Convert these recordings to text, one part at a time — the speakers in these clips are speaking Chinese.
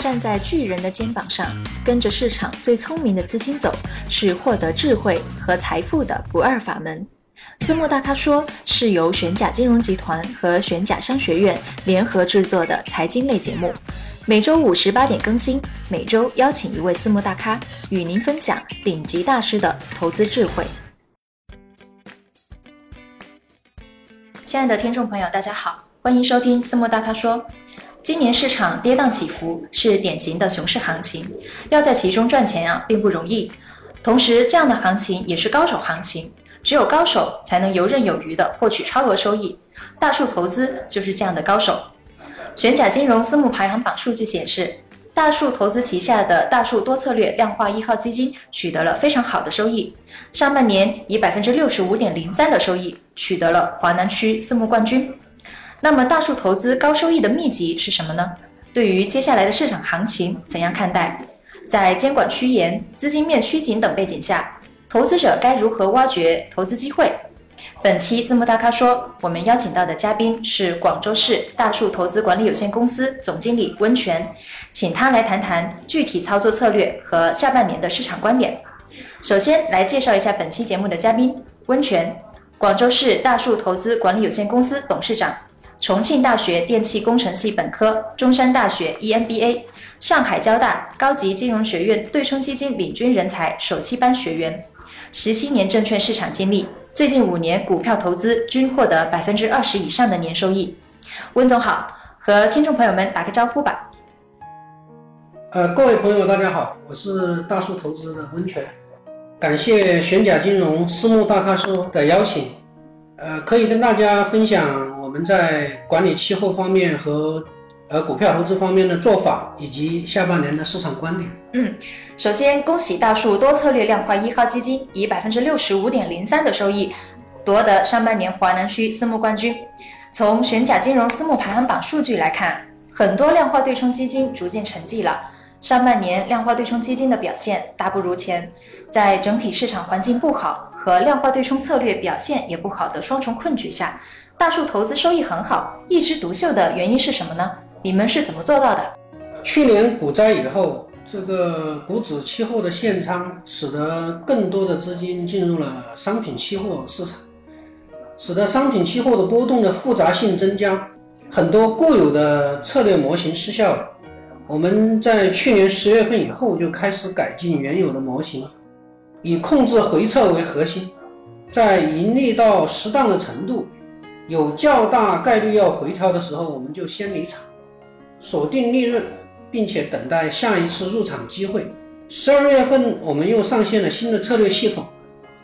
站在巨人的肩膀上，跟着市场最聪明的资金走，是获得智慧和财富的不二法门。私募大咖说是由玄甲金融集团和玄甲商学院联合制作的财经类节目，每周五十八点更新，每周邀请一位私募大咖与您分享顶级大师的投资智慧。亲爱的听众朋友，大家好，欢迎收听私募大咖说。今年市场跌宕起伏，是典型的熊市行情，要在其中赚钱啊，并不容易。同时，这样的行情也是高手行情，只有高手才能游刃有余地获取超额收益。大树投资就是这样的高手。玄甲金融私募排行榜数据显示，大树投资旗下的大树多策略量化一号基金取得了非常好的收益，上半年以百分之六十五点零三的收益取得了华南区私募冠军。那么，大树投资高收益的秘籍是什么呢？对于接下来的市场行情怎样看待？在监管趋严、资金面趋紧等背景下，投资者该如何挖掘投资机会？本期字幕大咖说，我们邀请到的嘉宾是广州市大树投资管理有限公司总经理温泉，请他来谈谈具体操作策略和下半年的市场观点。首先来介绍一下本期节目的嘉宾温泉，广州市大树投资管理有限公司董事长。重庆大学电气工程系本科，中山大学 EMBA，上海交大高级金融学院对冲基金领军人才首期班学员，十七年证券市场经历，最近五年股票投资均获得百分之二十以上的年收益。温总好，和听众朋友们打个招呼吧。呃，各位朋友，大家好，我是大树投资的温泉，感谢玄甲金融私募大咖说的邀请，呃，可以跟大家分享。我们在管理气候方面和呃股票投资方面的做法，以及下半年的市场观点。嗯，首先恭喜大树多策略量化一号基金以百分之六十五点零三的收益夺得上半年华南区私募冠军。从玄甲金融私募排行榜数据来看，很多量化对冲基金逐渐沉寂了。上半年量化对冲基金的表现大不如前，在整体市场环境不好和量化对冲策略表现也不好的双重困局下。大树投资收益很好，一枝独秀的原因是什么呢？你们是怎么做到的？去年股灾以后，这个股指期货的限仓，使得更多的资金进入了商品期货市场，使得商品期货的波动的复杂性增加，很多固有的策略模型失效了。我们在去年十月份以后就开始改进原有的模型，以控制回撤为核心，在盈利到适当的程度。有较大概率要回调的时候，我们就先离场，锁定利润，并且等待下一次入场机会。十二月份我们又上线了新的策略系统，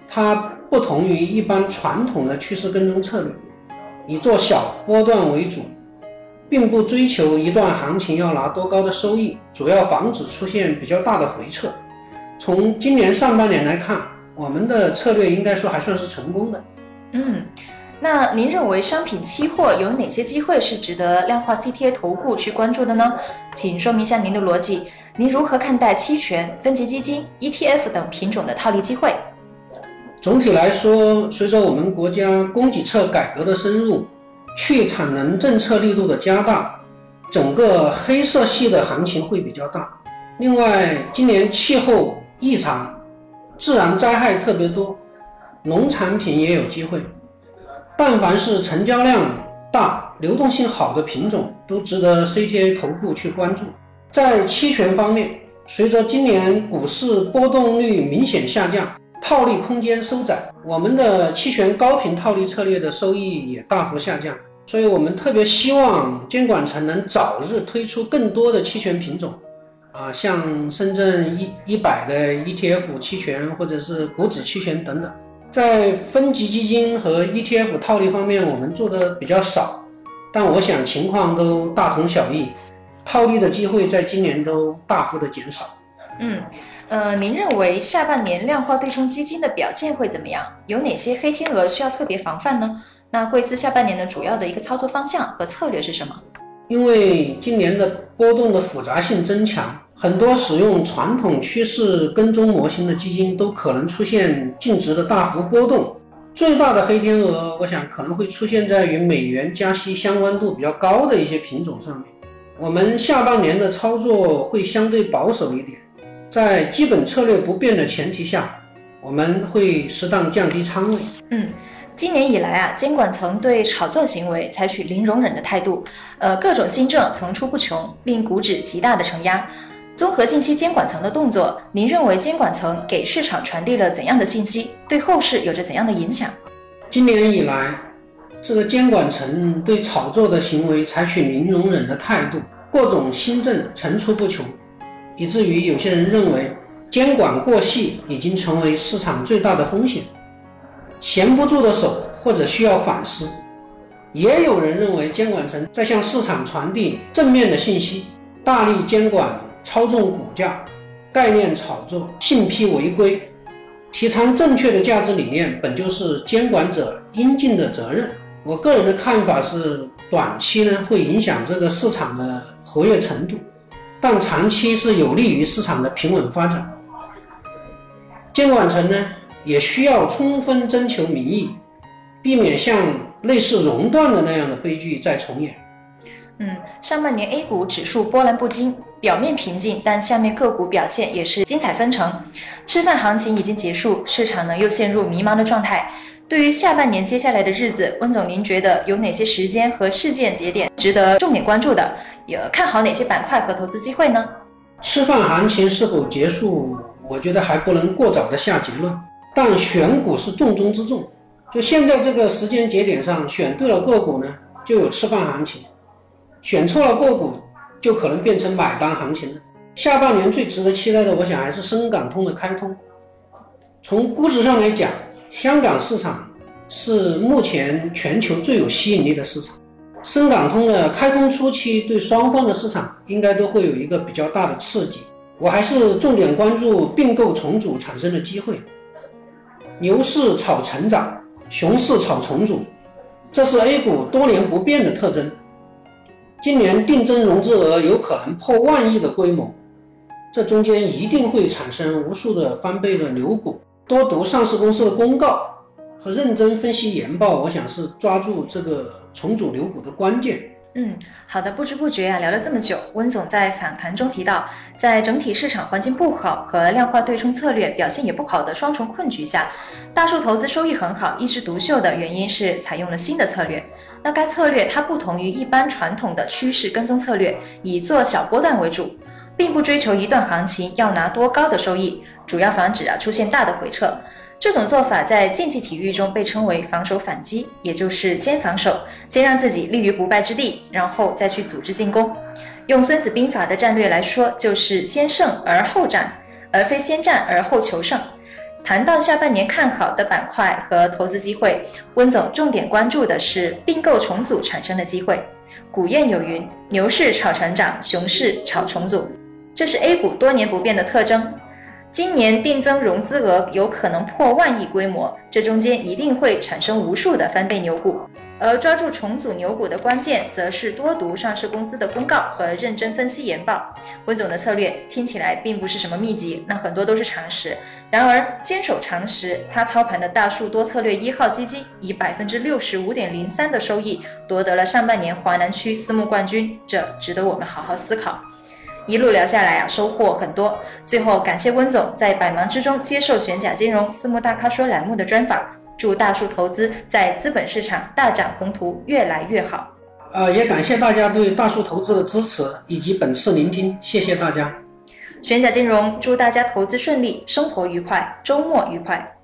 它不同于一般传统的趋势跟踪策略，以做小波段为主，并不追求一段行情要拿多高的收益，主要防止出现比较大的回撤。从今年上半年来看，我们的策略应该说还算是成功的。嗯。那您认为商品期货有哪些机会是值得量化 CTA 投顾去关注的呢？请说明一下您的逻辑。您如何看待期权、分级基金、ETF 等品种的套利机会？总体来说，随着我们国家供给侧改革的深入，去产能政策力度的加大，整个黑色系的行情会比较大。另外，今年气候异常，自然灾害特别多，农产品也有机会。但凡是成交量大、流动性好的品种，都值得 CTA 投顾去关注。在期权方面，随着今年股市波动率明显下降，套利空间收窄，我们的期权高频套利策略的收益也大幅下降。所以我们特别希望监管层能早日推出更多的期权品种，啊，像深圳一一百的 ETF 期权，或者是股指期权等等。在分级基金和 ETF 套利方面，我们做的比较少，但我想情况都大同小异，套利的机会在今年都大幅的减少。嗯，呃，您认为下半年量化对冲基金的表现会怎么样？有哪些黑天鹅需要特别防范呢？那贵司下半年的主要的一个操作方向和策略是什么？因为今年的波动的复杂性增强。很多使用传统趋势跟踪模型的基金都可能出现净值的大幅波动。最大的黑天鹅，我想可能会出现在与美元加息相关度比较高的一些品种上面。我们下半年的操作会相对保守一点，在基本策略不变的前提下，我们会适当降低仓位。嗯。今年以来啊，监管层对炒作行为采取零容忍的态度，呃，各种新政层出不穷，令股指极大的承压。综合近期监管层的动作，您认为监管层给市场传递了怎样的信息？对后市有着怎样的影响？今年以来，这个监管层对炒作的行为采取零容忍的态度，各种新政层出不穷，以至于有些人认为监管过细已经成为市场最大的风险。闲不住的手，或者需要反思。也有人认为，监管层在向市场传递正面的信息，大力监管、操纵股价、概念炒作、信披违规，提倡正确的价值理念，本就是监管者应尽的责任。我个人的看法是，短期呢会影响这个市场的活跃程度，但长期是有利于市场的平稳发展。监管层呢？也需要充分征求民意，避免像类似熔断的那样的悲剧再重演。嗯，上半年 A 股指数波澜不惊，表面平静，但下面个股表现也是精彩纷呈。吃饭行情已经结束，市场呢又陷入迷茫的状态。对于下半年接下来的日子，温总您觉得有哪些时间和事件节点值得重点关注的？有看好哪些板块和投资机会呢？吃饭行情是否结束？我觉得还不能过早的下结论。但选股是重中之重，就现在这个时间节点上，选对了个股呢，就有吃饭行情；选错了个股，就可能变成买单行情了。下半年最值得期待的，我想还是深港通的开通。从估值上来讲，香港市场是目前全球最有吸引力的市场。深港通的开通初期，对双方的市场应该都会有一个比较大的刺激。我还是重点关注并购重组产生的机会。牛市炒成长，熊市炒重组，这是 A 股多年不变的特征。今年定增融资额有可能破万亿的规模，这中间一定会产生无数的翻倍的牛股。多读上市公司的公告和认真分析研报，我想是抓住这个重组牛股的关键。嗯，好的，不知不觉啊，聊了这么久。温总在访谈中提到，在整体市场环境不好和量化对冲策略表现也不好的双重困局下，大树投资收益很好，一枝独秀的原因是采用了新的策略。那该策略它不同于一般传统的趋势跟踪策略，以做小波段为主，并不追求一段行情要拿多高的收益，主要防止啊出现大的回撤。这种做法在竞技体育中被称为防守反击，也就是先防守，先让自己立于不败之地，然后再去组织进攻。用《孙子兵法》的战略来说，就是先胜而后战，而非先战而后求胜。谈到下半年看好的板块和投资机会，温总重点关注的是并购重组产生的机会。古谚有云：“牛市炒成长，熊市炒重组”，这是 A 股多年不变的特征。今年定增融资额有可能破万亿规模，这中间一定会产生无数的翻倍牛股。而抓住重组牛股的关键，则是多读上市公司的公告和认真分析研报。温总的策略听起来并不是什么秘籍，那很多都是常识。然而坚守常识，他操盘的大树多策略一号基金以百分之六十五点零三的收益夺得了上半年华南区私募冠军，这值得我们好好思考。一路聊下来啊，收获很多。最后感谢温总在百忙之中接受玄甲金融私募大咖说栏目的专访，祝大树投资在资本市场大展宏图，越来越好。呃，也感谢大家对大树投资的支持以及本次聆听，谢谢大家。玄甲金融祝大家投资顺利，生活愉快，周末愉快。